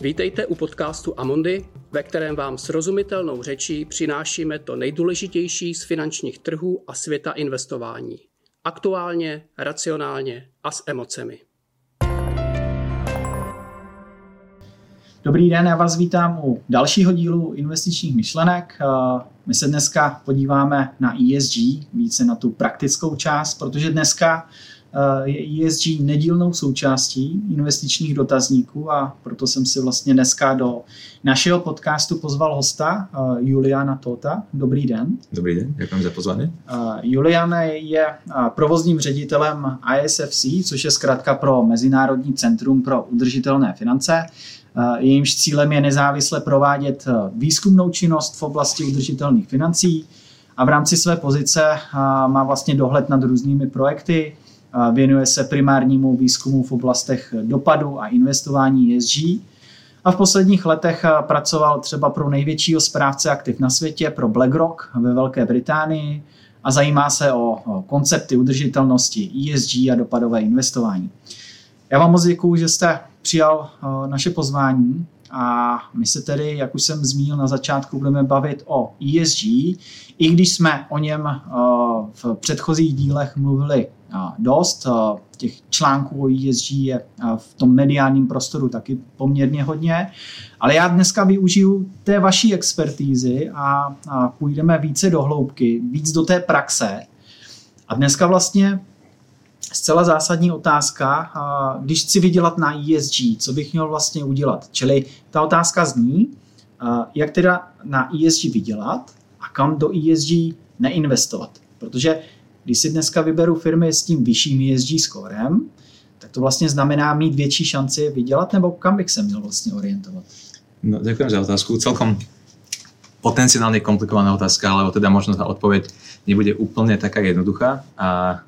Vítejte u podcastu Amondy, ve kterém vám srozumitelnou řečí přinášíme to nejdůležitější z finančních trhů a světa investování. Aktuálně, racionálně a s emocemi. Dobrý den, já vás vítám u dalšího dílu investičních myšlenek. My se dneska podíváme na ESG, více na tu praktickou část, protože dneska ESG nedílnou součástí investičních dotazníků a proto jsem si vlastně dneska do našeho podcastu pozval hosta eh, Juliana Tota. Dobrý den. Dobrý den, děkuji za pozvání. Eh, Julian je provozním ředitelem ISFC, což je zkrátka pro Mezinárodní centrum pro udržitelné finance. Jejímž cílem je nezávisle provádět výzkumnou činnost v oblasti udržitelných financí a v rámci své pozice má vlastně dohled nad různými projekty, Věnuje se primárnímu výzkumu v oblastech dopadu a investování ESG. A v posledních letech pracoval třeba pro největšího správce aktiv na světě, pro BlackRock ve Velké Británii a zajímá se o koncepty udržitelnosti ESG a dopadové investování. Já vám moc děkuji, že jste přijal naše pozvání a my se tedy, jak už jsem zmínil na začátku, budeme bavit o ESG, i když jsme o něm v předchozích dílech mluvili dost. Těch článků o ESG je v tom mediálním prostoru taky poměrně hodně. Ale já dneska využiju té vaší expertízy a, a půjdeme více do hloubky, víc do té praxe. A dneska vlastně zcela zásadní otázka, když chci vydělat na ESG, co bych měl vlastně udělat? Čili ta otázka zní, jak teda na ESG vydělat a kam do ESG neinvestovat. Protože když si dneska vyberu firmy s tím vyšším ESG skorem, tak to vlastně znamená mít větší šanci vydělat, nebo kam bych se měl vlastně orientovat? No, ďakujem za otázku. Celkom potenciálne komplikovaná otázka, ale teda možno tá odpoveď nebude úplne taká jednoduchá a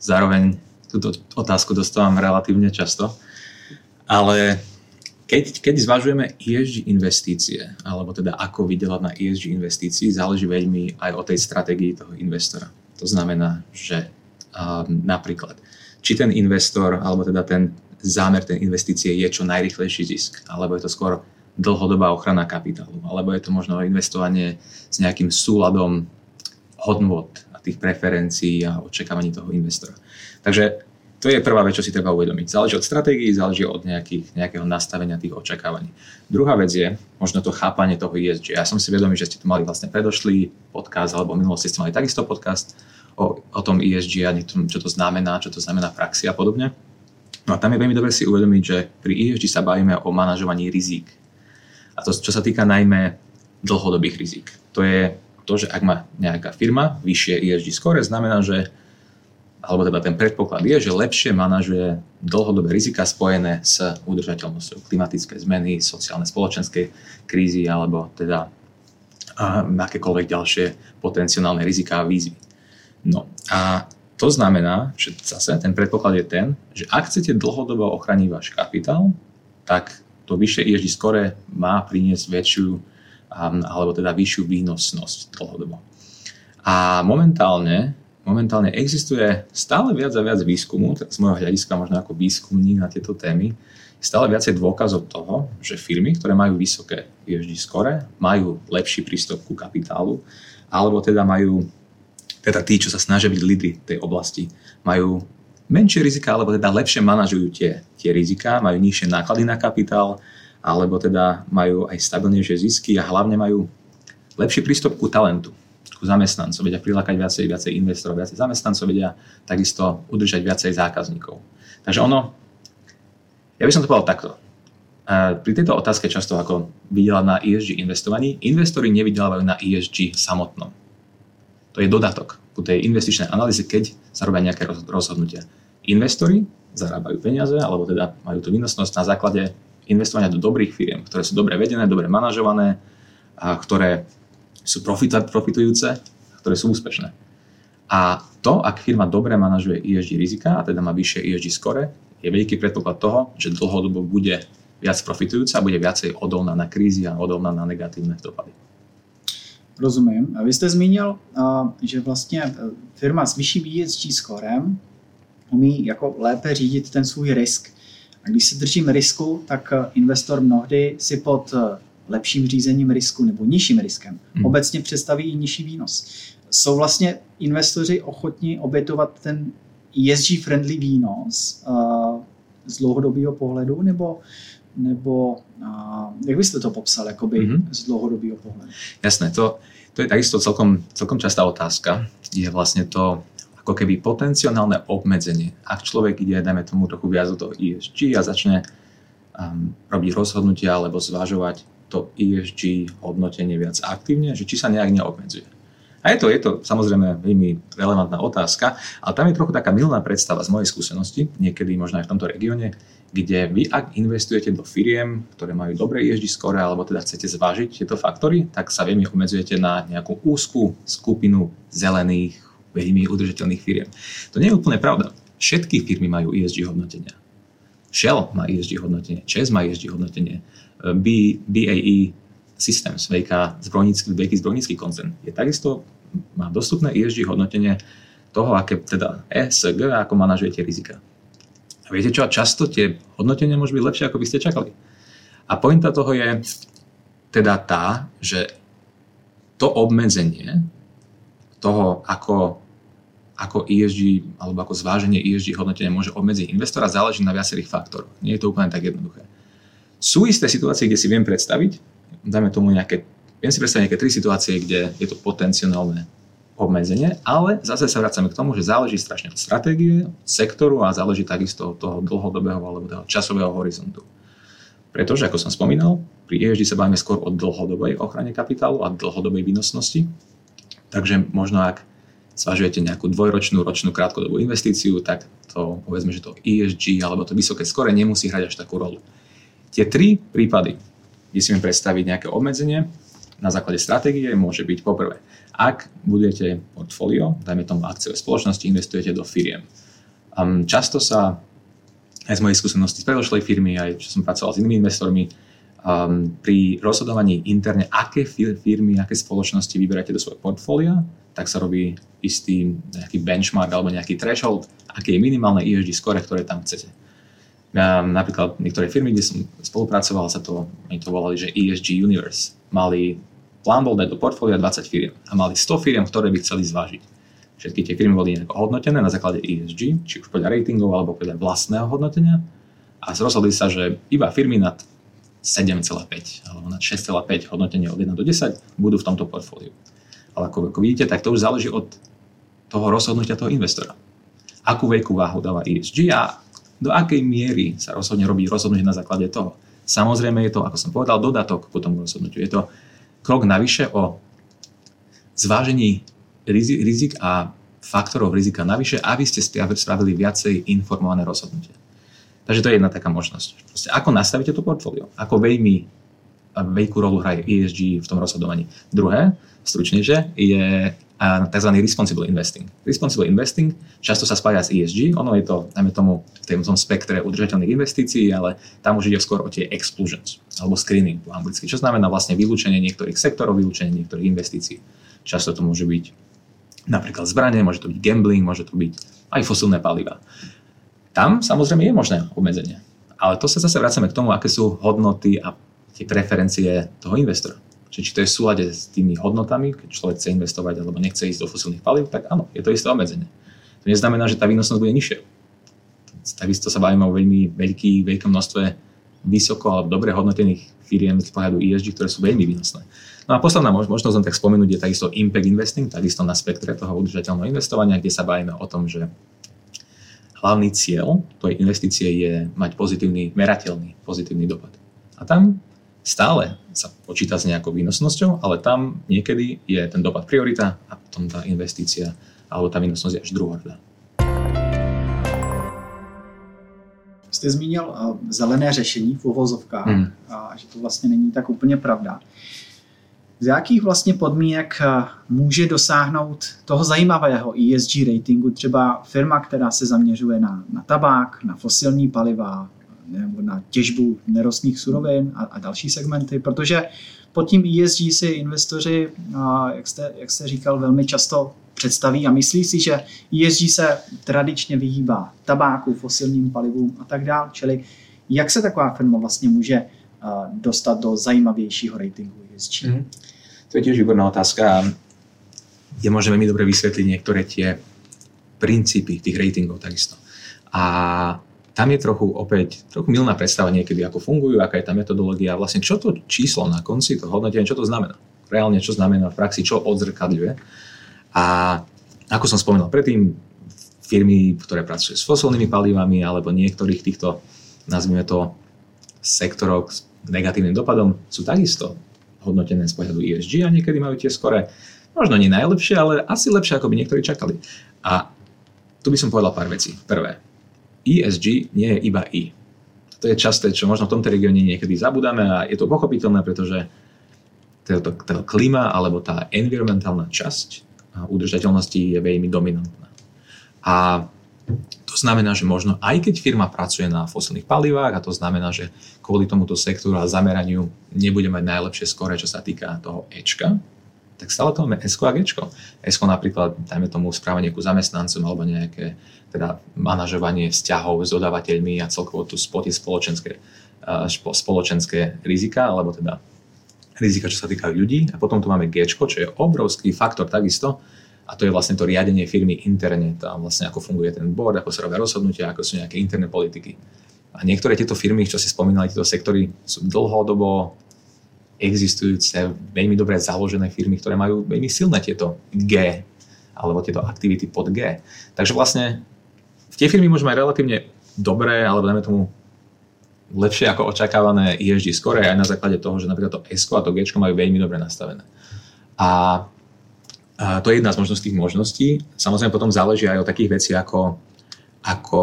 zároveň túto otázku dostávam relatívne často. Ale keď, keď zvažujeme ESG investície, alebo teda ako vydelať na ESG investícii, záleží veľmi aj o tej stratégii toho investora. To znamená, že um, napríklad, či ten investor, alebo teda ten zámer tej investície je čo najrychlejší zisk, alebo je to skôr dlhodobá ochrana kapitálu, alebo je to možno investovanie s nejakým súladom hodnot tých preferencií a očakávaní toho investora. Takže to je prvá vec, čo si treba uvedomiť. Záleží od stratégií, záleží od nejakých, nejakého nastavenia tých očakávaní. Druhá vec je možno to chápanie toho ESG. Ja som si vedomý, že ste tu mali vlastne predošlý podcast, alebo minulosti ste mali takisto podcast o, o tom ESG a tom, čo to znamená, čo to znamená v praxi a podobne. No a tam je veľmi dobre si uvedomiť, že pri ESG sa bavíme o manažovaní rizík. A to, čo sa týka najmä dlhodobých rizík. To je to, že ak má nejaká firma vyššie ESG score, znamená, že alebo teda ten predpoklad je, že lepšie manažuje dlhodobé rizika spojené s udržateľnosťou klimatické zmeny, sociálne spoločenské krízy alebo teda akékoľvek ďalšie potenciálne riziká a výzvy. No a to znamená, že zase ten predpoklad je ten, že ak chcete dlhodobo ochraniť váš kapitál, tak to vyššie ESG skore má priniesť väčšiu alebo teda vyššiu výnosnosť dlhodobo. A momentálne momentálne existuje stále viac a viac výskumu, tak z môjho hľadiska možno ako výskumník na tieto témy, stále viacej dôkazov toho, že firmy, ktoré majú vysoké ESG skore, majú lepší prístup ku kapitálu, alebo teda majú, teda tí, čo sa snažia byť lídry tej oblasti, majú menšie rizika, alebo teda lepšie manažujú tie, tie rizika, majú nižšie náklady na kapitál, alebo teda majú aj stabilnejšie zisky a hlavne majú lepší prístup ku talentu ku zamestnancov, vedia prilákať viacej, viacej investorov, viacej zamestnancov, vedia takisto udržať viacej zákazníkov. Takže ono, ja by som to povedal takto. Pri tejto otázke často ako videla na ESG investovaní, investori nevydelávajú na ESG samotnom. To je dodatok ku tej investičnej analýze, keď sa robia nejaké rozhodnutia. Investori zarábajú peniaze, alebo teda majú tú výnosnosť na základe investovania do dobrých firiem, ktoré sú dobre vedené, dobre manažované, a ktoré sú profitujúce, ktoré sú úspešné. A to, ak firma dobre manažuje ESG rizika a teda má vyššie ESG skore, je veľký predpoklad toho, že dlhodobo bude viac profitujúca a bude viacej odolná na krízy a odolná na negatívne dopady. Rozumím. A vy jste zmínil, že vlastně e, firma s vyšším ESG skorem umí jako lépe řídit ten svůj risk. A když se držím risku, tak investor mnohdy si pod lepším řízením risku nebo nižším riskem hmm. obecně představí i nižší výnos. Jsou vlastně investoři ochotní obětovat ten ESG-friendly výnos uh, z dlouhodobého pohledu, nebo, nebo uh, jak byste to popsal jakoby mm-hmm. z dlouhodobého pohledu? Jasné, to, to je takisto celkom, celkom častá otázka. Je vlastne to ako keby potenciálne obmedzenie. Ak človek ide, dajme tomu trochu viac do ESG a začne um, robiť rozhodnutia alebo zvažovať to ESG hodnotenie viac aktívne, že či sa nejak neobmedzuje. A je to, je to samozrejme veľmi relevantná otázka, ale tam je trochu taká milná predstava z mojej skúsenosti, niekedy možno aj v tomto regióne, kde vy ak investujete do firiem, ktoré majú dobré ESG score, alebo teda chcete zvážiť tieto faktory, tak sa veľmi obmedzujete na nejakú úzkú skupinu zelených, veľmi udržateľných firiem. To nie je úplne pravda. Všetky firmy majú ESG hodnotenia. Shell má ESG hodnotenie, Chess má ESG hodnotenie, B, BAE Systems, veľká zbrojnícky, veľký zbrojnícky koncern, je takisto, má dostupné ESG hodnotenie toho, aké teda ESG, ako manažujete rizika. A viete čo, často tie hodnotenia môžu byť lepšie, ako by ste čakali. A pointa toho je teda tá, že to obmedzenie toho, ako, ako ESG alebo ako zváženie ESG hodnotenia môže obmedziť investora, záleží na viacerých faktoroch. Nie je to úplne tak jednoduché. Sú isté situácie, kde si viem predstaviť, dajme tomu nejaké, viem si predstaviť nejaké tri situácie, kde je to potenciálne obmedzenie, ale zase sa vracame k tomu, že záleží strašne od stratégie, sektoru a záleží takisto od toho dlhodobého alebo toho časového horizontu. Pretože, ako som spomínal, pri ESG sa bavíme skôr o dlhodobej ochrane kapitálu a dlhodobej výnosnosti. Takže možno ak zvažujete nejakú dvojročnú, ročnú, krátkodobú investíciu, tak to povedzme, že to ESG alebo to vysoké skore nemusí hrať až takú rolu. Tie tri prípady, kde si predstaviť nejaké obmedzenie na základe stratégie, môže byť poprvé, ak budujete portfólio, dajme tomu akciové spoločnosti, investujete do firiem. Um, často sa aj z mojej skúsenosti z predošlej firmy, aj čo som pracoval s inými investormi, um, pri rozhodovaní interne, aké firmy, aké spoločnosti vyberáte do svojho portfólia, tak sa robí istý nejaký benchmark alebo nejaký threshold, aké je minimálne ESG score, ktoré tam chcete. Ja, napríklad niektoré firmy, kde som spolupracoval, sa to, oni to volali, že ESG Universe. Mali, plán bol dať do portfólia 20 firiem a mali 100 firiem, ktoré by chceli zvážiť. Všetky tie firmy boli nejako hodnotené na základe ESG, či už podľa ratingov alebo podľa vlastného hodnotenia a rozhodli sa, že iba firmy nad 7,5 alebo nad 6,5 hodnotenie od 1 do 10 budú v tomto portfóliu. Ale ako, ako vidíte, tak to už záleží od toho rozhodnutia toho investora. Akú veľkú váhu dáva ESG a do akej miery sa rozhodne robiť rozhodnutie na základe toho. Samozrejme je to, ako som povedal, dodatok k tomu rozhodnutiu. Je to krok navyše o zvážení rizik a faktorov rizika navyše, aby ste spravili viacej informované rozhodnutie. Takže to je jedna taká možnosť. Proste ako nastavíte to portfólio, ako veľmi veľkú rolu hraje ESG v tom rozhodovaní. Druhé, stručnejšie, je tzv. responsible investing. Responsible investing často sa spája s ESG, ono je to, najmä tomu, v tom spektre udržateľných investícií, ale tam už ide skôr o tie exclusions, alebo screening po anglicky, čo znamená vlastne vylúčenie niektorých sektorov, vylúčenie niektorých investícií. Často to môže byť napríklad zbranie, môže to byť gambling, môže to byť aj fosilné paliva. Tam samozrejme je možné obmedzenie. Ale to sa zase vracame k tomu, aké sú hodnoty a tie preferencie toho investora. Čiže či to je v súlade s tými hodnotami, keď človek chce investovať alebo nechce ísť do fosilných palív, tak áno, je to isté obmedzenie. To neznamená, že tá výnosnosť bude nižšia. Takisto sa bavíme o veľmi veľký, veľkom množstve vysoko alebo dobre hodnotených firiem z pohľadu ESG, ktoré sú veľmi výnosné. No a posledná možnosť len tak spomenúť je takisto impact investing, takisto na spektre toho udržateľného investovania, kde sa bavíme o tom, že hlavný cieľ tej investície je mať pozitívny, merateľný pozitívny dopad. A tam stále sa počíta s nejakou výnosnosťou, ale tam niekedy je ten dopad priorita a potom tá investícia alebo tá výnosnosť je až druhoradá. Jste zmínil uh, zelené řešení v uvozovkách hmm. a že to vlastně není tak úplně pravda. Z jakých vlastně podmínek uh, může dosáhnout toho zajímavého ESG ratingu třeba firma, která se zaměřuje na, na tabák, na fosilní paliva, nebo na těžbu nerostných surovin a, a další segmenty, protože pod tím ESG si investoři, jak jste, jak jste říkal, velmi často představí a myslí si, že ESG se tradičně vyhýbá tabáku, fosilním palivům a tak dále. Čili Jak se taková firma vlastně může dostat do zajímavějšího ratingu ESG? Mm. To je tiež výborná otázka. Je možné veľmi dobre vysvetliť niektoré tie princípy tých ratingov takisto. A tam je trochu opäť trochu milná predstava niekedy, ako fungujú, aká je tá metodológia, vlastne čo to číslo na konci, to hodnotenie, čo to znamená. Reálne, čo znamená v praxi, čo odzrkadľuje. A ako som spomínal predtým, firmy, ktoré pracujú s fosilnými palivami alebo niektorých týchto, nazvime to, sektorov s negatívnym dopadom, sú takisto hodnotené z pohľadu ESG a niekedy majú tie skore možno nie najlepšie, ale asi lepšie, ako by niektorí čakali. A tu by som povedal pár vecí. Prvé, ESG nie je iba I. To je časté, čo možno v tomto regióne niekedy zabudáme a je to pochopiteľné, pretože tá klíma alebo tá environmentálna časť udržateľnosti je veľmi dominantná. A to znamená, že možno aj keď firma pracuje na fosilných palivách a to znamená, že kvôli tomuto sektoru a zameraniu nebude mať najlepšie skore, čo sa týka toho Ečka, tak stále to máme S a G. S napríklad, dajme tomu správanie ku zamestnancom alebo nejaké teda manažovanie vzťahov s dodávateľmi a celkovo tu spotie spoločenské, spoločenské rizika, alebo teda rizika, čo sa týka ľudí. A potom tu máme G, čo je obrovský faktor takisto, a to je vlastne to riadenie firmy interne, tam vlastne ako funguje ten board, ako sa robia rozhodnutia, ako sú nejaké interné politiky. A niektoré tieto firmy, čo si spomínali, tieto sektory sú dlhodobo existujúce, veľmi dobre založené firmy, ktoré majú veľmi silné tieto G, alebo tieto aktivity pod G. Takže vlastne tie firmy môžu mať relatívne dobré, alebo dajme tomu lepšie ako očakávané ESG skore aj na základe toho, že napríklad to S a to G majú veľmi dobre nastavené. A a to je jedna z možností tých možností. Samozrejme potom záleží aj o takých veci ako, ako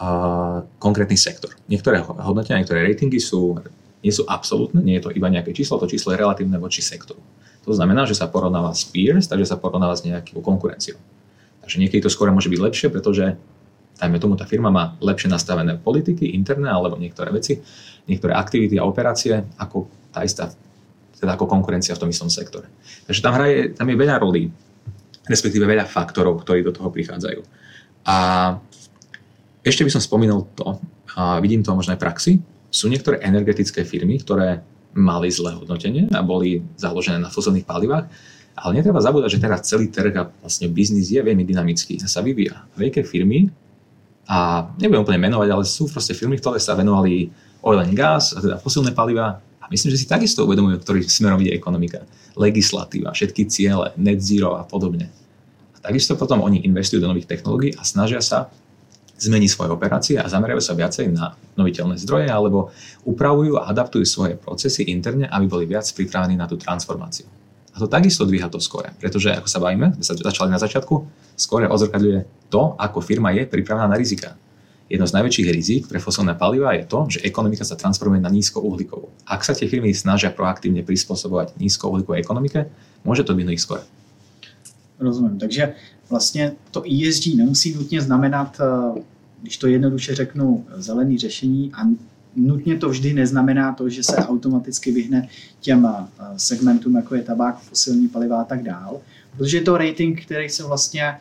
uh, konkrétny sektor. Niektoré hodnotenia, niektoré ratingy sú, nie sú absolútne, nie je to iba nejaké číslo, to číslo je relatívne voči sektoru. To znamená, že sa porovnáva s peers, takže sa porovnáva s nejakou konkurenciou. Takže niekedy to skôr môže byť lepšie, pretože dajme tomu, tá firma má lepšie nastavené politiky, interné alebo niektoré veci, niektoré aktivity a operácie ako tá istá teda ako konkurencia v tom istom sektore. Takže tam, hraje, tam je veľa rolí, respektíve veľa faktorov, ktorí do toho prichádzajú. A ešte by som spomínal to, a vidím to možno aj praxi, sú niektoré energetické firmy, ktoré mali zlé hodnotenie a boli založené na fosilných palivách, ale netreba zabúdať, že teraz celý trh a vlastne biznis je veľmi dynamický a sa vyvíja. Veľké firmy, a nebudem úplne menovať, ale sú proste firmy, ktoré sa venovali oil and gas, a teda fosilné paliva, myslím, že si takisto uvedomujú, ktorý smerom ide ekonomika. Legislatíva, všetky ciele, net zero a podobne. A takisto potom oni investujú do nových technológií a snažia sa zmeniť svoje operácie a zamerajú sa viacej na noviteľné zdroje alebo upravujú a adaptujú svoje procesy interne, aby boli viac pripravení na tú transformáciu. To takisto dvíha to skore, pretože ako sa bavíme, sa začali na začiatku, skore ozrkadľuje to, ako firma je pripravená na rizika jedno z najväčších rizik pre fosilné paliva je to, že ekonomika sa transformuje na nízkouhlíkovú. Ak sa tie firmy snažia proaktívne prispôsobovať nízkouhlíkovej ekonomike, môže to byť skore. Rozumím. Takže vlastně to ESG nemusí nutně znamenat, eh, když to jednoduše řeknu, zelený řešení a nutně to vždy neznamená to, že se automaticky vyhne těm eh, segmentům, jako je tabák, fosilní paliva a tak dál. Protože je to rating, který se vlastně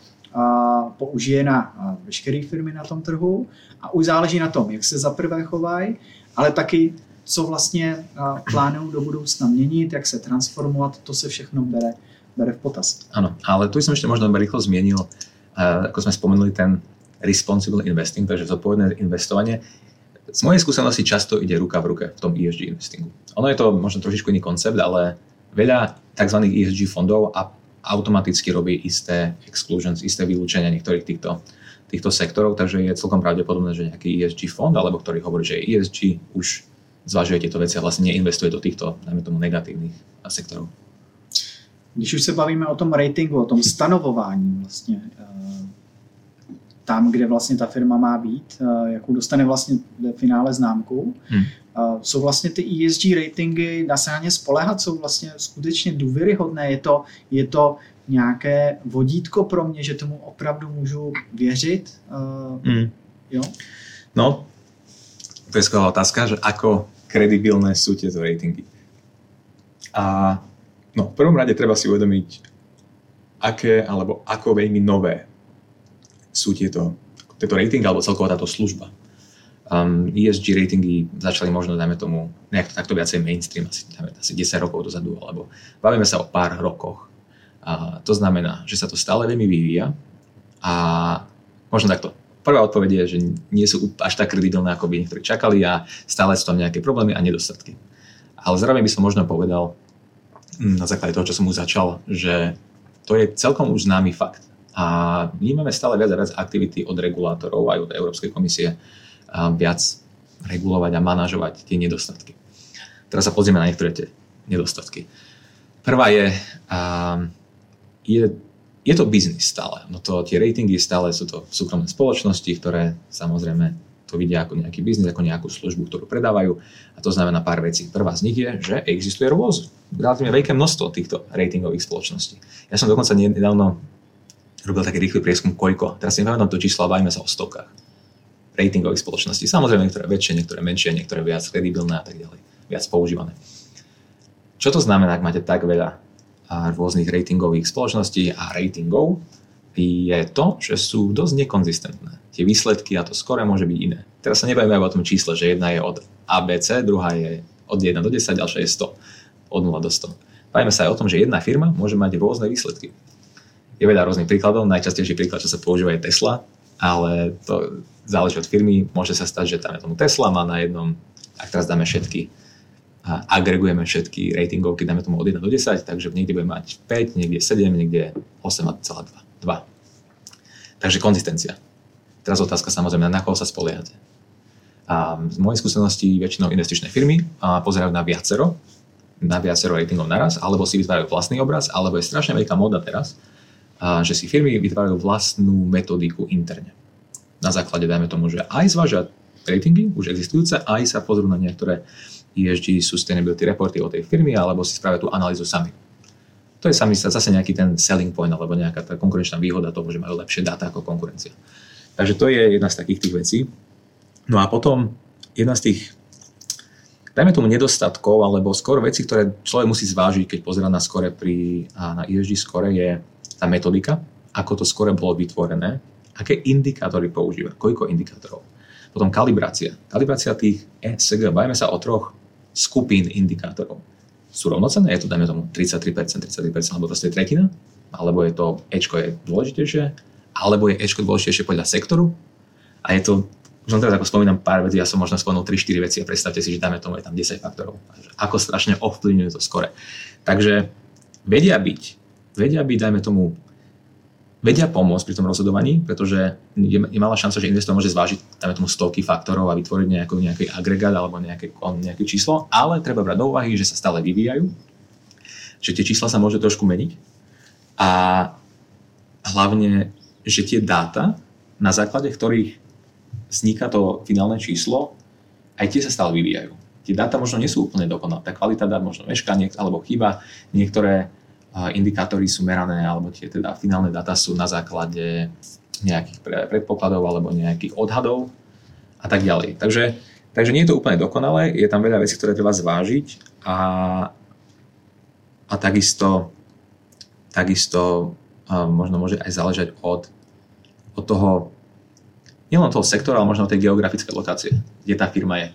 použije na veškeré firmy na tom trhu a už záleží na tom, jak se zaprvé chovají, ale taky co vlastně plánují do budoucna měnit, jak se transformovat, to se všechno bere, bere v potaz. Áno, ale tu som ešte možno rýchlo zmienil, ako sme spomenuli, ten responsible investing, takže zodpovedné investovanie. Z mojej skúsenosti často ide ruka v ruke v tom ESG investingu. Ono je to možno trošičku iný koncept, ale veľa tzv. ESG fondov a automaticky robí isté exclusions, isté vylúčenia niektorých týchto, týchto sektorov, takže je celkom pravdepodobné, že nejaký ESG fond, alebo ktorý hovorí, že ESG, už zvažuje tieto veci a vlastne neinvestuje do týchto, dajme tomu, negatívnych sektorov. Když už se bavíme o tom ratingu, o tom stanovování vlastně, eh, tam, kde vlastně ta firma má být, eh, jakou dostane vlastně ve finále známku, hmm jsou vlastně ty ESG ratingy, dá se na ně spolehat, jsou vlastně skutečně důvěryhodné, je to, je to nějaké vodítko pro mě, že tomu opravdu můžu věřit. Mm. Jo? No, to je skvelá otázka, že ako kredibilné sú tieto ratingy. A no, v prvom rade treba si uvedomiť, aké alebo ako veľmi nové sú tieto, tieto ratingy alebo celková táto služba. um, ESG ratingy začali možno, dajme tomu, nejak takto viacej mainstream, asi, dajme, asi 10 rokov dozadu, alebo bavíme sa o pár rokoch. A to znamená, že sa to stále veľmi vyvíja a možno takto. Prvá odpoveď je, že nie sú až tak kredibilné, ako by niektorí čakali a stále sú tam nejaké problémy a nedostatky. Ale zároveň by som možno povedal, hm, na základe toho, čo som už začal, že to je celkom už známy fakt. A vnímame stále viac a viac aktivity od regulátorov aj od Európskej komisie, viac regulovať a manažovať tie nedostatky. Teraz sa pozrieme na niektoré tie nedostatky. Prvá je, je, je to biznis stále. No to, tie ratingy stále sú to súkromné spoločnosti, ktoré samozrejme to vidia ako nejaký biznis, ako nejakú službu, ktorú predávajú. A to znamená pár vecí. Prvá z nich je, že existuje rôz. Relatívne veľké množstvo týchto ratingových spoločností. Ja som dokonca nedávno robil taký rýchly prieskum Koľko. Teraz si nepamätám to číslo, bavíme sa o stovkách ratingových spoločností. Samozrejme, niektoré väčšie, niektoré menšie, niektoré viac kredibilné a tak ďalej, viac používané. Čo to znamená, ak máte tak veľa rôznych ratingových spoločností a ratingov, je to, že sú dosť nekonzistentné. Tie výsledky a to skore môže byť iné. Teraz sa nebavíme o tom čísle, že jedna je od ABC, druhá je od 1 do 10, ďalšia je 100. Od 0 do 100. Bavíme sa aj o tom, že jedna firma môže mať rôzne výsledky. Je veľa rôznych príkladov, najčastejší príklad, čo sa používa je Tesla, ale to záleží od firmy. Môže sa stať, že tam je tomu Tesla má na jednom, ak teraz dáme všetky, a agregujeme všetky ratingovky, dáme tomu od 1 do 10, takže niekde bude mať 5, niekde 7, niekde 8,2. Takže konzistencia. Teraz otázka samozrejme, na koho sa spoliehate. A z mojej skúsenosti väčšinou investičné firmy pozerajú na viacero, na viacero ratingov naraz, alebo si vytvárajú vlastný obraz, alebo je strašne veľká moda teraz, že si firmy vytvárajú vlastnú metodiku interne. Na základe, dajme tomu, že aj zvážia ratingy, už existujúce, aj sa pozrú na niektoré ESG sustainability reporty od tej firmy, alebo si spravia tú analýzu sami. To je sami zase nejaký ten selling point, alebo nejaká tá konkurenčná výhoda toho, že majú lepšie dáta ako konkurencia. Takže to je jedna z takých tých vecí. No a potom jedna z tých dajme tomu nedostatkov, alebo skôr veci, ktoré človek musí zvážiť, keď pozera na skore pri, na ESG skore, je tá metodika, ako to skore bolo vytvorené, aké indikátory používa, koľko indikátorov. Potom kalibrácia. Kalibrácia tých ESG, bajme sa o troch skupín indikátorov. Sú rovnocenné? Je to, dajme tomu, 33%, 33%, alebo je tretina? Alebo je to Ečko je dôležitejšie? Alebo je Ečko dôležitejšie podľa sektoru? A je to, už len teraz ako spomínam pár vecí, ja som možno spomenul 3-4 veci a predstavte si, že dáme tomu je tam 10 faktorov. Ako strašne ovplyvňuje to skore. Takže vedia byť vedia byť, dajme tomu, vedia pomôcť pri tom rozhodovaní, pretože je, malá šanca, že investor môže zvážiť, dajme tomu, stovky faktorov a vytvoriť nejaký, nejaký agregát alebo nejaké, nejaké číslo, ale treba brať do úvahy, že sa stále vyvíjajú, že tie čísla sa môžu trošku meniť a hlavne, že tie dáta, na základe ktorých vzniká to finálne číslo, aj tie sa stále vyvíjajú. Tie dáta možno nie sú úplne dokonalé. Tá kvalita dát možno mešká alebo chýba. Niektoré indikátory sú merané, alebo tie teda finálne dáta sú na základe nejakých predpokladov alebo nejakých odhadov a tak ďalej. Takže, takže nie je to úplne dokonalé, je tam veľa vecí, ktoré treba zvážiť a, a takisto, takisto možno môže aj záležať od, od toho, nielen toho sektora, ale možno tej geografickej lokácie, kde tá firma je.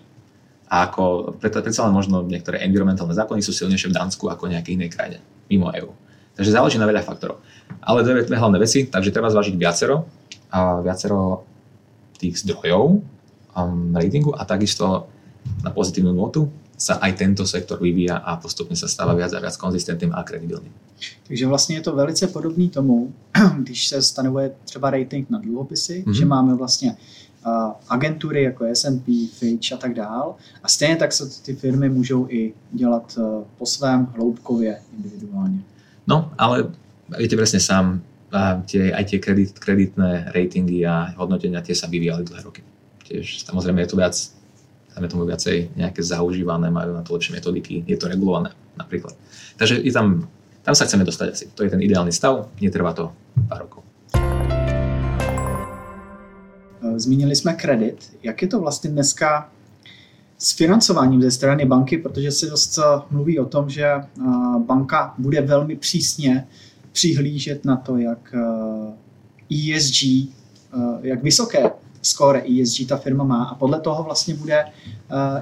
A ako, predsa len možno niektoré environmentálne zákony sú silnejšie v Dánsku ako nejakej inej krajine mimo EÚ. Takže záleží na veľa faktorov. Ale dve, dve hlavné veci, takže treba zvážiť viacero, a viacero tých zdrojov um, ratingu a takisto na pozitívnu notu sa aj tento sektor vyvíja a postupne sa stáva viac a viac konzistentným a kredibilným. Takže vlastně je to velice podobný tomu, když se stanovuje třeba rating na dluhopisy, mm-hmm. že máme vlastně agentury jako S&P, Fitch a tak dál. A stejně tak se ty firmy můžou i dělat uh, po svém hloubkově individuálně. No, ale viete presne sám, tie, aj tie kredit, kreditné ratingy a hodnotenia tie sa vyvíjali dlhé roky. Tiež samozrejme je to viac, dáme tomu viacej nejaké zaužívané, majú na to lepšie metodiky, je to regulované napríklad. Takže je tam, tam sa chceme dostať asi. To je ten ideálny stav, netrvá to pár rokov. Zmínili jsme kredit. Jak je to vlastně dneska s financováním ze strany banky, protože se dost mluví o tom, že banka bude velmi přísně přihlížet na to, jak ESG, jak vysoké score ESG ta firma má a podle toho vlastně bude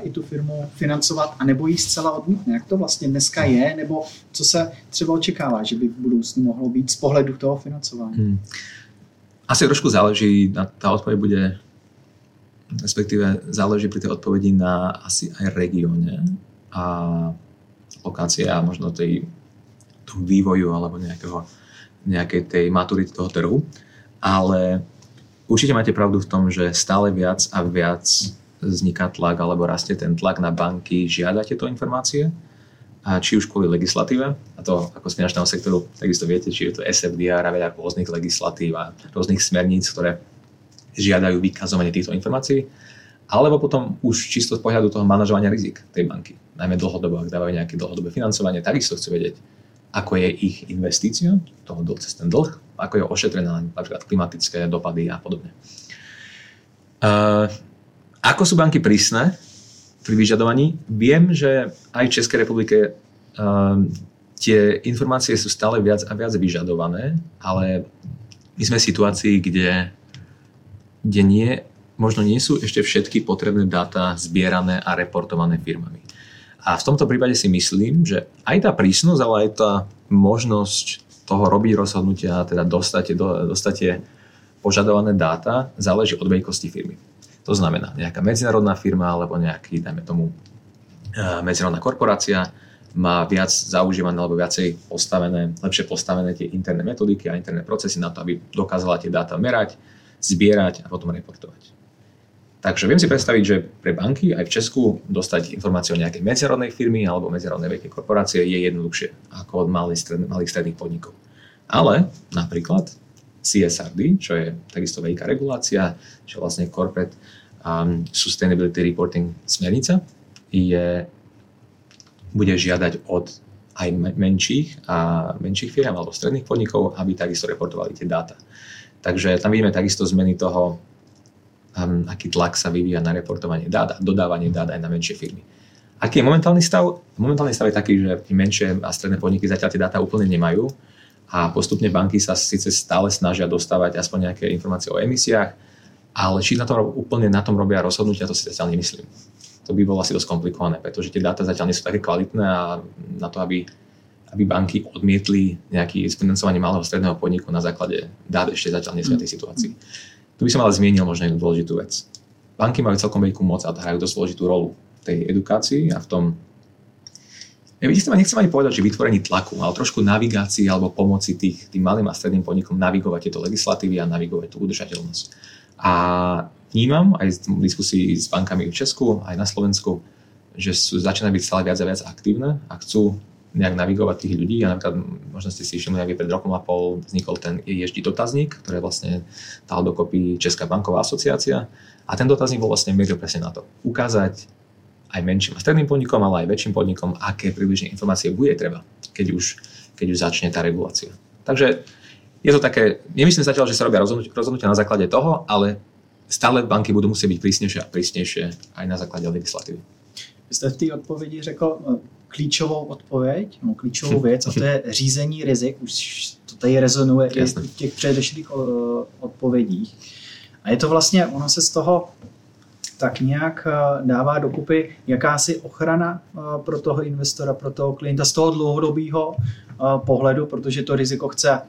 i tu firmu financovat a nebo ji zcela odmítne. Jak to vlastně dneska je, nebo co se třeba očekává, že by v budoucnu mohlo být z pohledu toho financování? Hmm. Asi trošku záleží, tá odpoveď bude respektíve záleží pri tej odpovedi na asi aj regióne a lokácie a možno tej, tom vývoju alebo nejakého, nejakej tej maturity toho trhu. Ale určite máte pravdu v tom, že stále viac a viac vzniká tlak alebo rastie ten tlak na banky žiadať tieto informácie či už kvôli legislatíve, a to ako z finančného sektoru, takisto viete, či je to SFDR a veľa rôznych legislatív a rôznych smerníc, ktoré žiadajú vykazovanie týchto informácií, alebo potom už čisto z pohľadu toho manažovania rizik tej banky. Najmä dlhodobo, ak dávajú nejaké dlhodobé financovanie, takisto chcú vedieť, ako je ich investícia, toho cez ten dlh, ako je ošetrená napríklad klimatické dopady a podobne. Uh, ako sú banky prísne pri vyžadovaní. Viem, že aj v Českej republike um, tie informácie sú stále viac a viac vyžadované, ale my sme v situácii, kde, kde nie, možno nie sú ešte všetky potrebné dáta zbierané a reportované firmami. A v tomto prípade si myslím, že aj tá prísnosť, ale aj tá možnosť toho robiť rozhodnutia, teda dostať, do, dostať požadované dáta, záleží od veľkosti firmy. To znamená, nejaká medzinárodná firma alebo nejaký, dajme tomu, eh, medzinárodná korporácia má viac zaužívané alebo viacej postavené, lepšie postavené tie interné metodiky a interné procesy na to, aby dokázala tie dáta merať, zbierať a potom reportovať. Takže viem si predstaviť, že pre banky aj v Česku dostať informáciu o nejakej medzinárodnej firmy alebo medzinárodnej veľkej korporácie je jednoduchšie ako od malých, stred, malých stredných podnikov. Ale napríklad CSRD, čo je takisto veľká regulácia, čo vlastne Corporate um, Sustainability Reporting smernica, je, bude žiadať od aj menších a menších firm alebo stredných podnikov, aby takisto reportovali tie dáta. Takže tam vidíme takisto zmeny toho, um, aký tlak sa vyvíja na reportovanie dát a dodávanie dát aj na menšie firmy. Aký je momentálny stav? Momentálny stav je taký, že menšie a stredné podniky zatiaľ tie dáta úplne nemajú a postupne banky sa síce stále snažia dostávať aspoň nejaké informácie o emisiách, ale či na tom, úplne na tom robia rozhodnutia, to si zatiaľ nemyslím. To by bolo asi dosť komplikované, pretože tie dáta zatiaľ nie sú také kvalitné a na to, aby, aby banky odmietli nejaké financovanie malého stredného podniku na základe dát ešte zatiaľ nie sú v tej situácii. Tu by som ale zmienil možno jednu dôležitú vec. Banky majú celkom veľkú moc a hrajú dosť dôležitú rolu v tej edukácii a v tom, ja nechcem, nechcem ani povedať, že vytvorení tlaku, ale trošku navigácii alebo pomoci tých, tým malým a stredným podnikom navigovať tieto legislatívy a navigovať tú udržateľnosť. A vnímam aj v diskusii s bankami v Česku, aj na Slovensku, že sú, začínajú byť stále viac a viac aktívne a chcú nejak navigovať tých ľudí. A napríklad, možno ste si všimli, aby pred rokom a pol vznikol ten ESG dotazník, ktorý vlastne dal dokopy Česká banková asociácia. A ten dotazník bol vlastne mieril presne na to. Ukázať aj menším a stredným podnikom, ale aj väčším podnikom, aké približne informácie bude treba, keď už, keď už začne tá regulácia. Takže je to také, nemyslím zatiaľ, že sa robia rozhodnutia na základe toho, ale stále banky budú musieť byť prísnejšie a prísnejšie aj na základe legislatívy. Vy jste v té odpovědi řekl eh, klíčovou odpověď, no, klíčovou věc, a to je řízení rizik. Už to tady rezonuje Jasne. i v těch předešlých eh, odpovědích. A je to vlastně, ono se z toho tak nějak eh, dává dokupy jakási ochrana eh, pro toho investora, pro toho klienta z toho dlouhodobého eh, pohledu, protože to riziko chce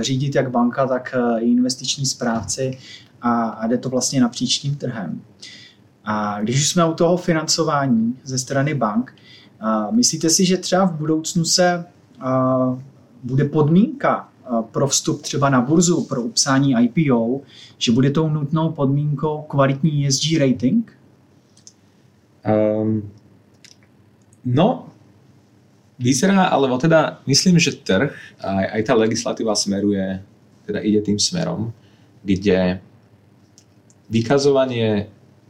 řídit jak banka, tak i investiční správci a, jde to vlastně napříč tím trhem. A když už jsme u toho financování ze strany bank, myslíte si, že třeba v budoucnu se bude podmínka pro vstup třeba na burzu, pro upsání IPO, že bude tou nutnou podmínkou kvalitní ESG rating? Um, no, vyzerá, alebo teda myslím, že trh, aj, aj tá legislatíva smeruje, teda ide tým smerom, kde vykazovanie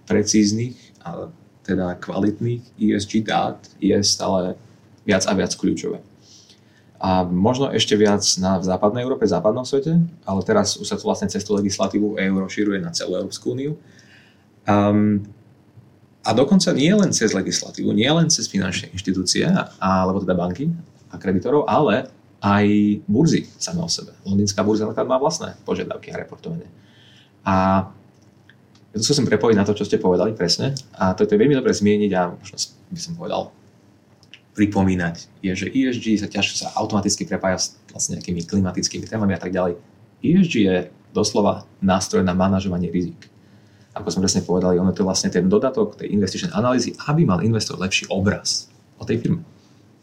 precíznych a teda kvalitných ESG dát je stále viac a viac kľúčové a možno ešte viac na, v západnej Európe, v západnom svete, ale teraz už sa to vlastne cez tú legislatívu EU rozširuje na celú Európsku úniu. Um, a dokonca nie len cez legislatívu, nie len cez finančné inštitúcie, alebo teda banky a kreditorov, ale aj burzy samé o sebe. Londýnská burza napríklad má vlastné požiadavky a reportovanie. A ja to skúsim prepojiť na to, čo ste povedali presne. A to je veľmi dobre zmieniť a možno by som povedal pripomínať, je, že ESG sa ťažko sa automaticky prepája s vlastne nejakými klimatickými témami a tak ďalej. ESG je doslova nástroj na manažovanie rizik. Ako sme presne povedali, ono to je vlastne ten dodatok tej investičnej analýzy, aby mal investor lepší obraz o tej firme.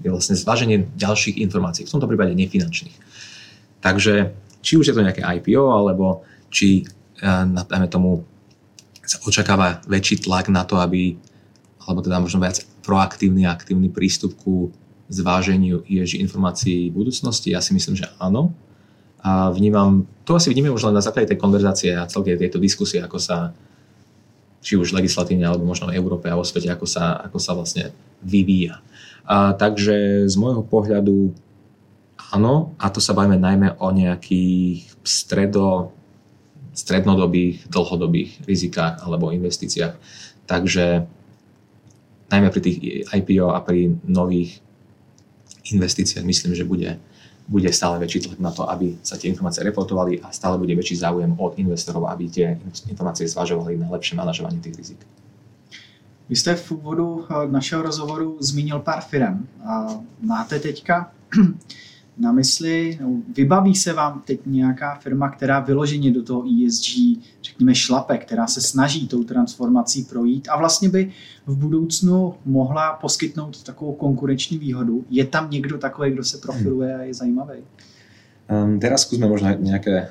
Je vlastne zváženie ďalších informácií, v tomto prípade nefinančných. Takže či už je to nejaké IPO, alebo či, eh, dajme tomu, sa očakáva väčší tlak na to, aby, alebo teda možno viac proaktívny a aktívny prístup ku zváženiu ESG informácií budúcnosti? Ja si myslím, že áno. A vnímam, to asi vidíme už len na základe tej konverzácie a celkej tejto diskusie, ako sa či už legislatívne, alebo možno v Európe a vo svete, ako sa, ako sa vlastne vyvíja. A, takže z môjho pohľadu áno, a to sa bavíme najmä o nejakých stredo, strednodobých, dlhodobých rizikách alebo investíciách. Takže najmä pri tých IPO a pri nových investíciách myslím, že bude, bude stále väčší tlak na to, aby sa tie informácie reportovali a stále bude väčší záujem od investorov, aby tie informácie zvažovali na lepšie manažovanie tých rizik. Vy jste v úvodu eh, našeho rozhovoru zmínil pár firm. Máte teďka na mysli, vybaví se vám teď nějaká firma, která vyloženě do toho ESG, řekněme, šlape, která se snaží tou transformací projít a vlastně by v budoucnu mohla poskytnout takovou konkurenční výhodu. Je tam někdo takový, kdo se profiluje a je zajímavý? Um, teraz skúsme možno nejaké,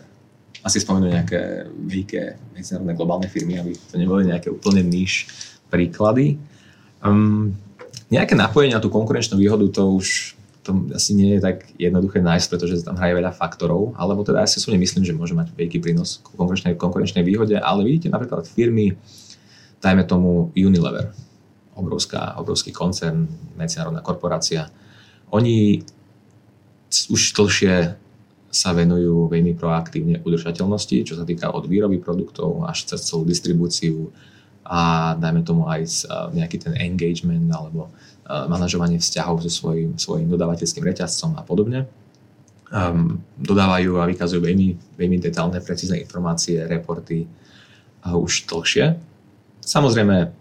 asi spomenúť nejaké veľké medzinárodné globálne firmy, aby to neboli nejaké úplne níž príklady. Um, nejaké napojenie na tú konkurenčnú výhodu, to už to asi nie je tak jednoduché nájsť, pretože tam hraje veľa faktorov, alebo teda ja si súne myslím, že môže mať veľký prínos k konkurenčnej, konkurenčnej výhode, ale vidíte napríklad firmy, dajme tomu Unilever, obrovská, obrovský koncern, medzinárodná korporácia, oni už dlhšie sa venujú veľmi proaktívne udržateľnosti, čo sa týka od výroby produktov až cez celú distribúciu a dajme tomu aj nejaký ten engagement alebo manažovanie vzťahov so svojím, svojím dodávateľským reťazcom a podobne. Um, dodávajú a vykazujú veľmi, veľmi detálne, precízne informácie, reporty uh, už dlhšie. Samozrejme,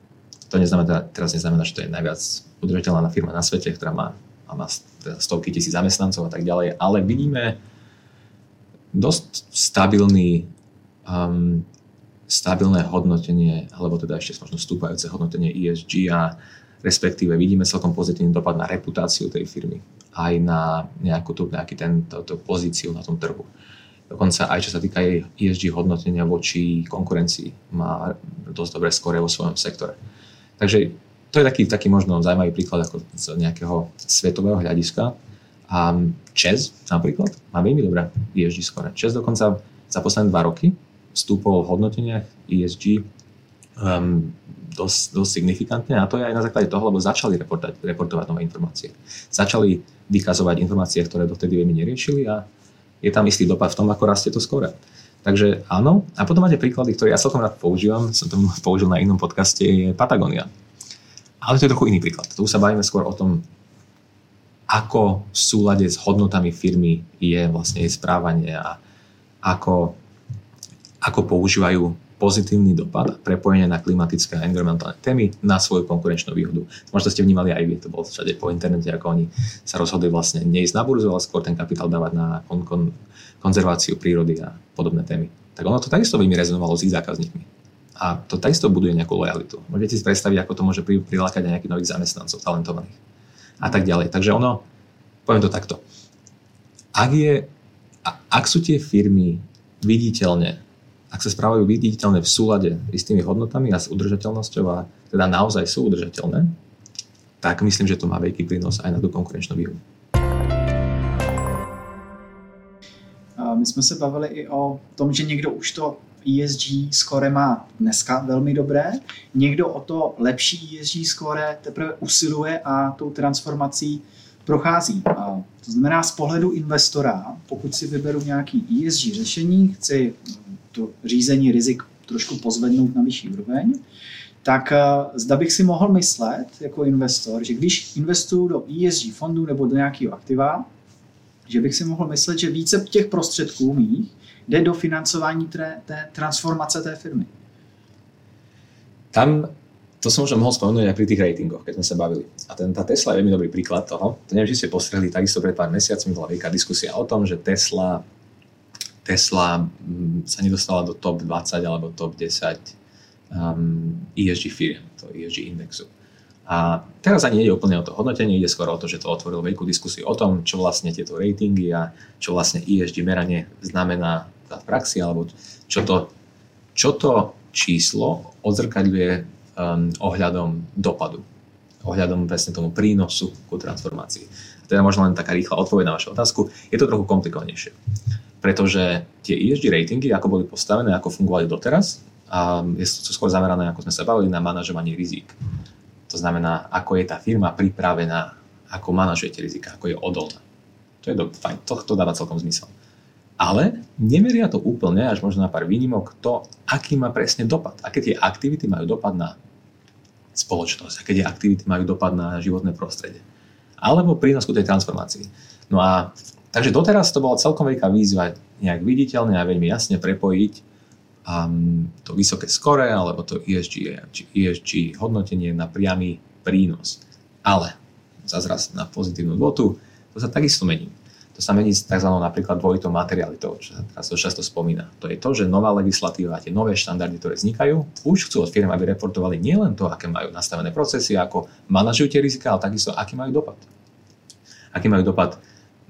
to neznamená, teraz neznamená, že to je najviac udržateľná firma na svete, ktorá má, má teda stovky tisíc zamestnancov a tak ďalej, ale vidíme dosť stabilný um, stabilné hodnotenie, alebo teda ešte možno stúpajúce hodnotenie ESG a respektíve vidíme celkom pozitívny dopad na reputáciu tej firmy, aj na nejakú tú, nejaký ten, to, to pozíciu na tom trhu. Dokonca aj čo sa týka jej ESG hodnotenia voči konkurencii, má dosť dobré skore vo svojom sektore. Takže to je taký, taký možno zaujímavý príklad ako z nejakého svetového hľadiska. A Čes napríklad má veľmi dobré ESG skore. Čes dokonca za posledné dva roky vstúpol v hodnoteniach ESG um, dosť, dosť signifikantne a to je aj na základe toho, lebo začali reportovať, reportovať nové informácie. Začali vykazovať informácie, ktoré dotedy veľmi neriešili a je tam istý dopad v tom, ako rastie to skore. Takže áno. A potom máte príklady, ktoré ja celkom rád používam, som to použil na inom podcaste, je Patagonia. Ale to je trochu iný príklad. Tu sa bavíme skôr o tom, ako v súlade s hodnotami firmy je vlastne jej správanie a ako, ako používajú pozitívny dopad a prepojenie na klimatické a environmentálne témy na svoju konkurenčnú výhodu. Možno ste vnímali aj vy, to bolo všade po internete, ako oni sa rozhodli vlastne neísť na burzu, ale skôr ten kapitál dávať na kon- kon- konzerváciu prírody a podobné témy. Tak ono to takisto veľmi rezonovalo s ich zákazníkmi. A to takisto buduje nejakú lojalitu. Môžete si predstaviť, ako to môže prilákať aj nejakých nových zamestnancov, talentovaných a tak ďalej. Takže ono, poviem to takto. Ak, je, ak sú tie firmy viditeľne ak sa správajú viditeľne v súlade s tými hodnotami a s udržateľnosťou a teda naozaj sú udržateľné, tak myslím, že to má veľký prínos aj na tú konkurenčnú výhodu. My jsme se bavili i o tom, že někdo už to ESG score má dneska velmi dobré, někdo o to lepší ESG score teprve usiluje a tou transformací prochází. To znamená z pohledu investora, pokud si vyberu nějaký ESG řešení, chci to řízení rizik trošku pozvednout na vyšší úroveň, tak eh, zda bych si mohl myslet jako investor, že když investuju do ESG fondů nebo do nějakého aktiva, že bych si mohl myslet, že více těch prostředků mých jde do financování té, té transformace té firmy. tam to som možno mohol spomenúť aj pri tých ratingoch, keď sme sa bavili. A ten, tá Tesla je veľmi dobrý príklad toho. To neviem, či ste postrehli, takisto pred pár mesiacmi bola veľká diskusia o tom, že Tesla, Tesla mm, sa nedostala do top 20 alebo top 10 um, ESG firm, to ESG indexu. A teraz ani ide úplne o to hodnotenie, ide skôr o to, že to otvorilo veľkú diskusiu o tom, čo vlastne tieto ratingy a čo vlastne ESG meranie znamená v praxi, alebo čo to, čo to číslo odzrkadľuje um, ohľadom dopadu, ohľadom presne tomu prínosu ku transformácii. A teda možno len taká rýchla odpoveď na vašu otázku. Je to trochu komplikovanejšie, pretože tie ESG ratingy, ako boli postavené, ako fungovali doteraz, je to skôr zamerané, ako sme sa bavili, na manažovanie rizik. To znamená, ako je tá firma pripravená, ako manažujete rizika, ako je odolná. To je do, fajn, to, to dáva celkom zmysel. Ale nemeria to úplne, až možno na pár výnimok, to, aký má presne dopad. Aké tie aktivity majú dopad na spoločnosť, aké tie aktivity majú dopad na životné prostredie. Alebo prínos ku tej transformácii. No a takže doteraz to bola celkom veľká výzva nejak viditeľne a veľmi jasne prepojiť um, to vysoké skore alebo to ESG, ESG hodnotenie na priamy prínos. Ale zazraz na pozitívnu dôtu, to sa takisto mení. To sa mení s tzv. napríklad dvojitou materialitou, čo sa teraz to často spomína. To je to, že nová legislatíva, tie nové štandardy, ktoré vznikajú, už chcú od firm, aby reportovali nielen to, aké majú nastavené procesy, ako manažujú tie rizika, ale takisto, aký majú dopad. Aký majú dopad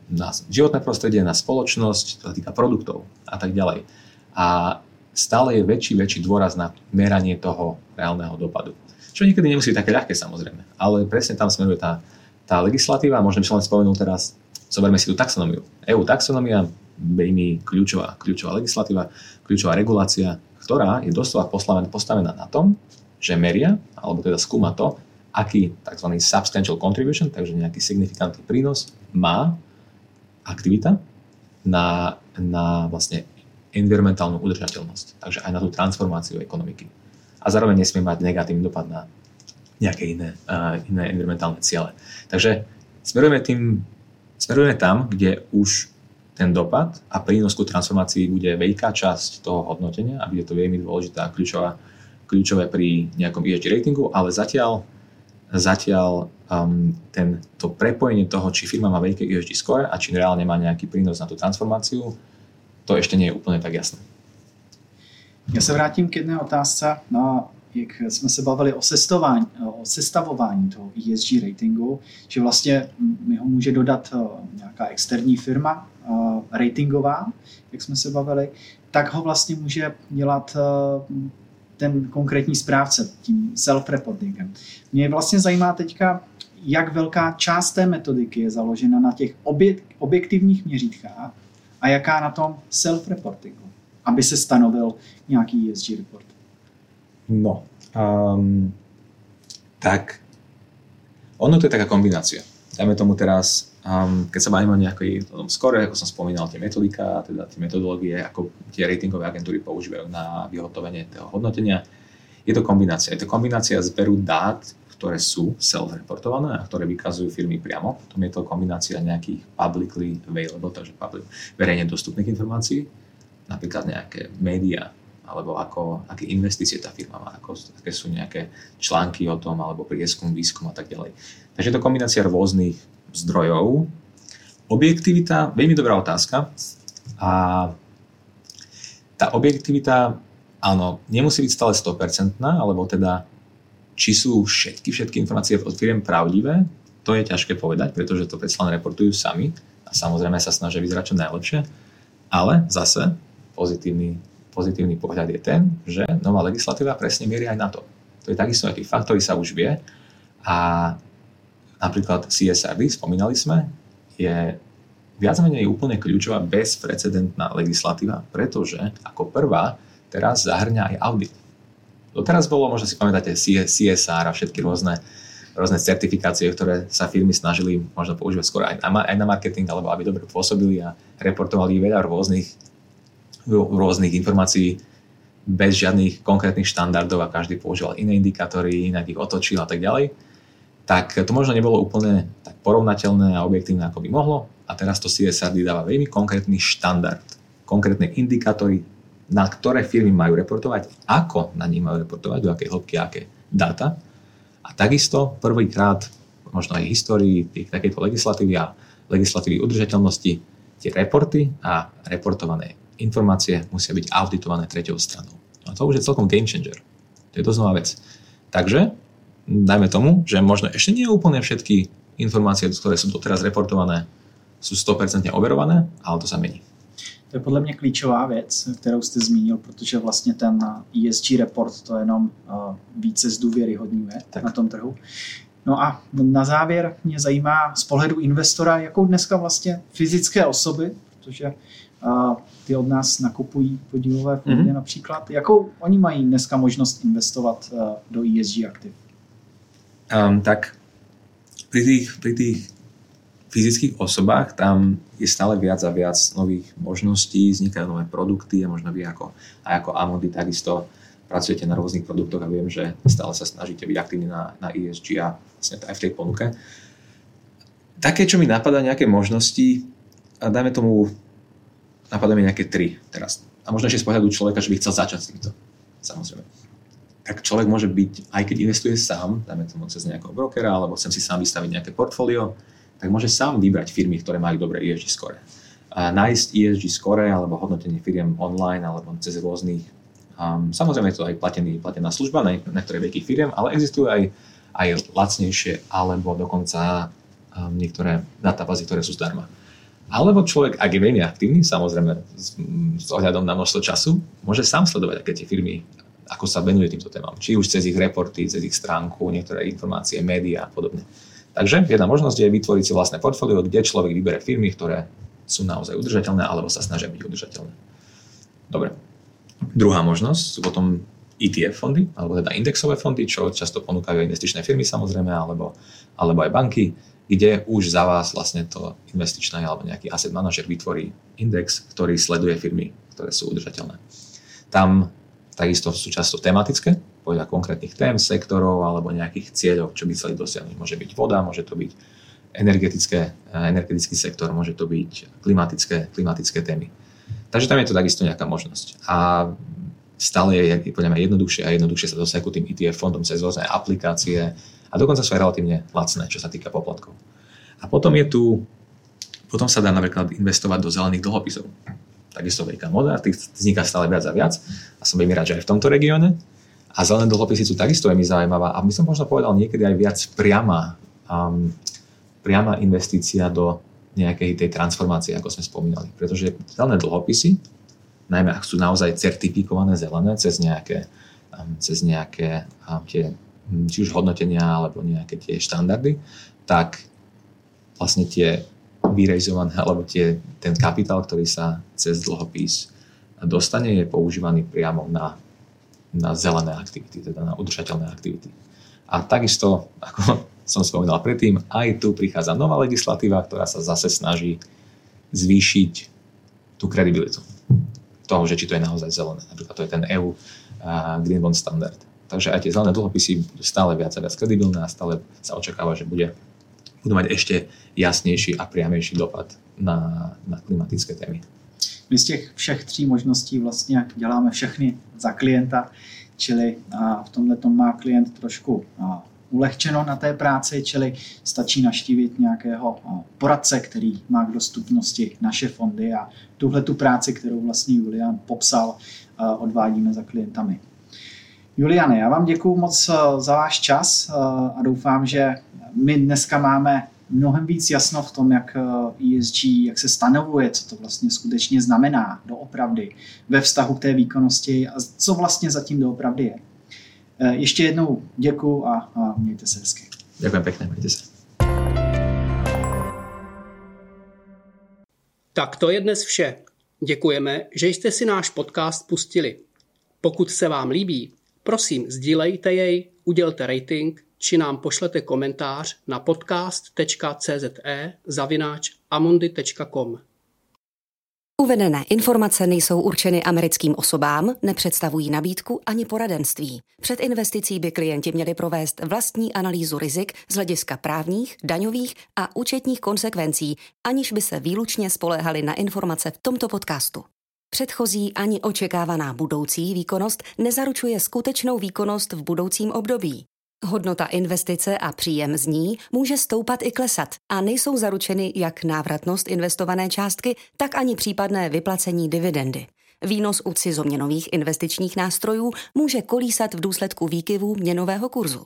na životné prostredie, na spoločnosť, to sa týka produktov a tak ďalej. A stále je väčší, väčší dôraz na meranie toho reálneho dopadu. Čo niekedy nemusí byť také ľahké samozrejme, ale presne tam smeruje tá, tá legislatíva, by som len spomenul teraz Zoberme si tú taxonómiu. EU taxonómia, veľmi kľúčová, kľúčová legislatíva, kľúčová regulácia, ktorá je doslova postavená na tom, že meria, alebo teda skúma to, aký tzv. substantial contribution, takže nejaký signifikantný prínos má aktivita na, na vlastne environmentálnu udržateľnosť, takže aj na tú transformáciu ekonomiky. A zároveň nesmie mať negatívny dopad na nejaké iné, uh, iné environmentálne ciele. Takže smerujeme tým Smerujeme tam, kde už ten dopad a prínos ku transformácii bude veľká časť toho hodnotenia a bude to veľmi dôležitá a kľúčová, kľúčové pri nejakom ESG ratingu, ale zatiaľ, zatiaľ um, ten, to prepojenie toho, či firma má veľké ESG score a či reálne má nejaký prínos na tú transformáciu, to ešte nie je úplne tak jasné. Já se vrátím k jedné otázce. No, jak jsme se bavili o, sestování, o sestavování toho ESG ratingu, že vlastně mi ho může dodat eh, nějaká externí firma eh, ratingová, jak jsme se bavili, tak ho vlastně může dělat eh, ten konkrétní správce tím self-reportingem. Mě vlastně zajímá teďka, jak velká část té metodiky je založena na těch objektivních měřítkách a jaká na tom self-reportingu, aby se stanovil nějaký ESG report. No, um, tak ono to je taká kombinácia. Dajme tomu teraz, um, keď sa bavíme o nejakej tom skore, ako som spomínal, tie metodika, teda tie metodológie, ako tie ratingové agentúry používajú na vyhotovenie toho hodnotenia, je to kombinácia. Je to kombinácia zberu dát, ktoré sú self-reportované a ktoré vykazujú firmy priamo. Potom je to kombinácia nejakých publicly available, takže public, verejne dostupných informácií, napríklad nejaké médiá, alebo ako, aké investície tá firma má, ako, aké sú nejaké články o tom, alebo prieskum, výskum a tak ďalej. Takže je to kombinácia rôznych zdrojov. Objektivita, veľmi dobrá otázka. A tá objektivita, áno, nemusí byť stále 100%, alebo teda či sú všetky, všetky informácie od firiem pravdivé, to je ťažké povedať, pretože to predsa len reportujú sami a samozrejme sa snažia vyzerať čo najlepšie, ale zase pozitívny pozitívny pohľad je ten, že nová legislatíva presne mierí aj na to. To je takisto fakt, ktorý sa už vie a napríklad CSRD, spomínali sme, je viac menej úplne kľúčová bezprecedentná legislatíva, pretože ako prvá teraz zahrňa aj audit. Doteraz bolo, možno si pamätáte, CSR a všetky rôzne, rôzne certifikácie, ktoré sa firmy snažili možno používať skôr aj na, aj na marketing, alebo aby dobre pôsobili a reportovali veľa rôznych rôznych informácií bez žiadnych konkrétnych štandardov a každý používal iné indikátory, inak ich otočil a tak ďalej, tak to možno nebolo úplne tak porovnateľné a objektívne, ako by mohlo. A teraz to CSRD dáva veľmi konkrétny štandard, konkrétne indikátory na ktoré firmy majú reportovať, ako na nich majú reportovať, do akej hĺbky, aké dáta. A takisto prvýkrát, možno aj histórii tých, takejto legislatívy a legislatívy udržateľnosti, tie reporty a reportované informácie musia byť auditované treťou stranou. A to už je celkom game changer. To je dosť nová vec. Takže, dajme tomu, že možno ešte nie úplne všetky informácie, ktoré sú doteraz reportované, sú 100% overované, ale to sa mení. To je podle mě klíčová věc, kterou jste zmínil, protože vlastně ten ESG report to jenom uh, více zdůvěryhodňuje tak. na tom trhu. No a na závěr mě zajímá z pohledu investora, jakou dneska vlastně fyzické osoby, protože uh, ty od nás nakupují podílové fondy mm-hmm. například, jakou oni mají dneska možnost investovat uh, do ESG aktiv? Um, tak pri tých, pri tých fyzických osobách tam je stále viac a viac nových možností, vznikajú nové produkty a možno vy ako, aj ako Amundi takisto pracujete na rôznych produktoch a viem, že stále sa snažíte byť aktívni na, na ESG a vlastne aj v tej ponuke. Také, čo mi napadá, nejaké možnosti, a dajme tomu, napadá mi nejaké tri teraz. A možno ešte z pohľadu človeka, že by chcel začať s týmto. Samozrejme. Tak človek môže byť, aj keď investuje sám, dajme tomu cez nejakého brokera, alebo chcem si sám vystaviť nejaké portfólio, tak môže sám vybrať firmy, ktoré majú dobré ESG score. A nájsť ESG score alebo hodnotenie firiem online alebo cez rôznych um, samozrejme je to aj platený, platená služba na niektoré veľkých firiem, ale existujú aj, aj lacnejšie alebo dokonca um, niektoré databázy, ktoré sú zdarma. Alebo človek, ak je veľmi aktívny, samozrejme s, s ohľadom na množstvo času, môže sám sledovať, aké tie firmy, ako sa venuje týmto témam. Či už cez ich reporty, cez ich stránku, niektoré informácie, médiá a podobne. Takže jedna možnosť je vytvoriť si vlastné portfólio, kde človek vybere firmy, ktoré sú naozaj udržateľné alebo sa snažia byť udržateľné. Dobre. Druhá možnosť sú potom ETF fondy, alebo teda indexové fondy, čo často ponúkajú investičné firmy samozrejme, alebo, alebo aj banky, kde už za vás vlastne to investičné alebo nejaký asset manager vytvorí index, ktorý sleduje firmy, ktoré sú udržateľné. Tam takisto sú často tematické, podľa konkrétnych tém, sektorov alebo nejakých cieľov, čo by chceli dosiahnuť. Môže byť voda, môže to byť energetické, eh, energetický sektor, môže to byť klimatické, klimatické témy. Takže tam je to takisto nejaká možnosť. A stále je podľa mňa jednoduchšie a jednoduchšie sa dosiahnuť tým ETF fondom cez rôzne aplikácie a dokonca sú aj relatívne lacné, čo sa týka poplatkov. A potom je tu, potom sa dá napríklad investovať do zelených dlhopisov. Takisto veľká moda, tých vzniká stále viac a viac a som veľmi rád, že aj v tomto regióne. A zelené dlhopisy sú takisto veľmi zaujímavá a by som možno povedal niekedy aj viac priama, um, priama investícia do nejakej tej transformácie, ako sme spomínali. Pretože zelené dlhopisy, najmä ak sú naozaj certifikované zelené cez nejaké, um, cez nejaké um, tie, či už hodnotenia alebo nejaké tie štandardy, tak vlastne tie vyrejzované alebo tie, ten kapitál, ktorý sa cez dlhopis dostane, je používaný priamo na na zelené aktivity, teda na udržateľné aktivity. A takisto, ako som spomínal predtým, aj tu prichádza nová legislatíva, ktorá sa zase snaží zvýšiť tú kredibilitu toho, že či to je naozaj zelené. Napríklad to je ten EU Green Bond Standard. Takže aj tie zelené dlhopisy budú stále viac a viac kredibilné a stále sa očakáva, že bude, budú mať ešte jasnejší a priamejší dopad na, na klimatické témy. My z těch všech tří možností vlastně děláme všechny za klienta, čili v tomhle tom má klient trošku ulehčeno na té práci, čili stačí naštívit nějakého poradce, který má k dostupnosti naše fondy a tuhle tu práci, kterou vlastně Julian popsal, odvádíme za klientami. Juliane, já vám děkuji moc za váš čas a doufám, že my dneska máme mnohem víc jasno v tom, jak ESG, eh, e jak se stanovuje, co to vlastně skutečně znamená doopravdy ve vztahu k té výkonnosti a co vlastně zatím doopravdy je. Eh, ještě jednou děkuji a, a mějte se hezky. Děkuji pěkně, mějte se. Tak to je dnes vše. Děkujeme, že jste si náš podcast pustili. Pokud se vám líbí, prosím sdílejte jej, udělte rating či nám pošlete komentář na podcast.cze zavináč amundi.com. Uvedené informace nejsou určeny americkým osobám, nepředstavují nabídku ani poradenství. Před investicí by klienti měli provést vlastní analýzu rizik z hlediska právních, daňových a účetních konsekvencí, aniž by se výlučně spoléhali na informace v tomto podcastu. Předchozí ani očekávaná budoucí výkonnost nezaručuje skutečnou výkonnost v budoucím období. Hodnota investice a příjem z ní může stoupat i klesat a nejsou zaručeny jak návratnost investované částky, tak ani případné vyplacení dividendy. Výnos u cizoměnových investičních nástrojů může kolísat v důsledku výkyvů měnového kurzu.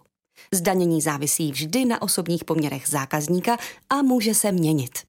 Zdanění závisí vždy na osobních poměrech zákazníka a může se měnit.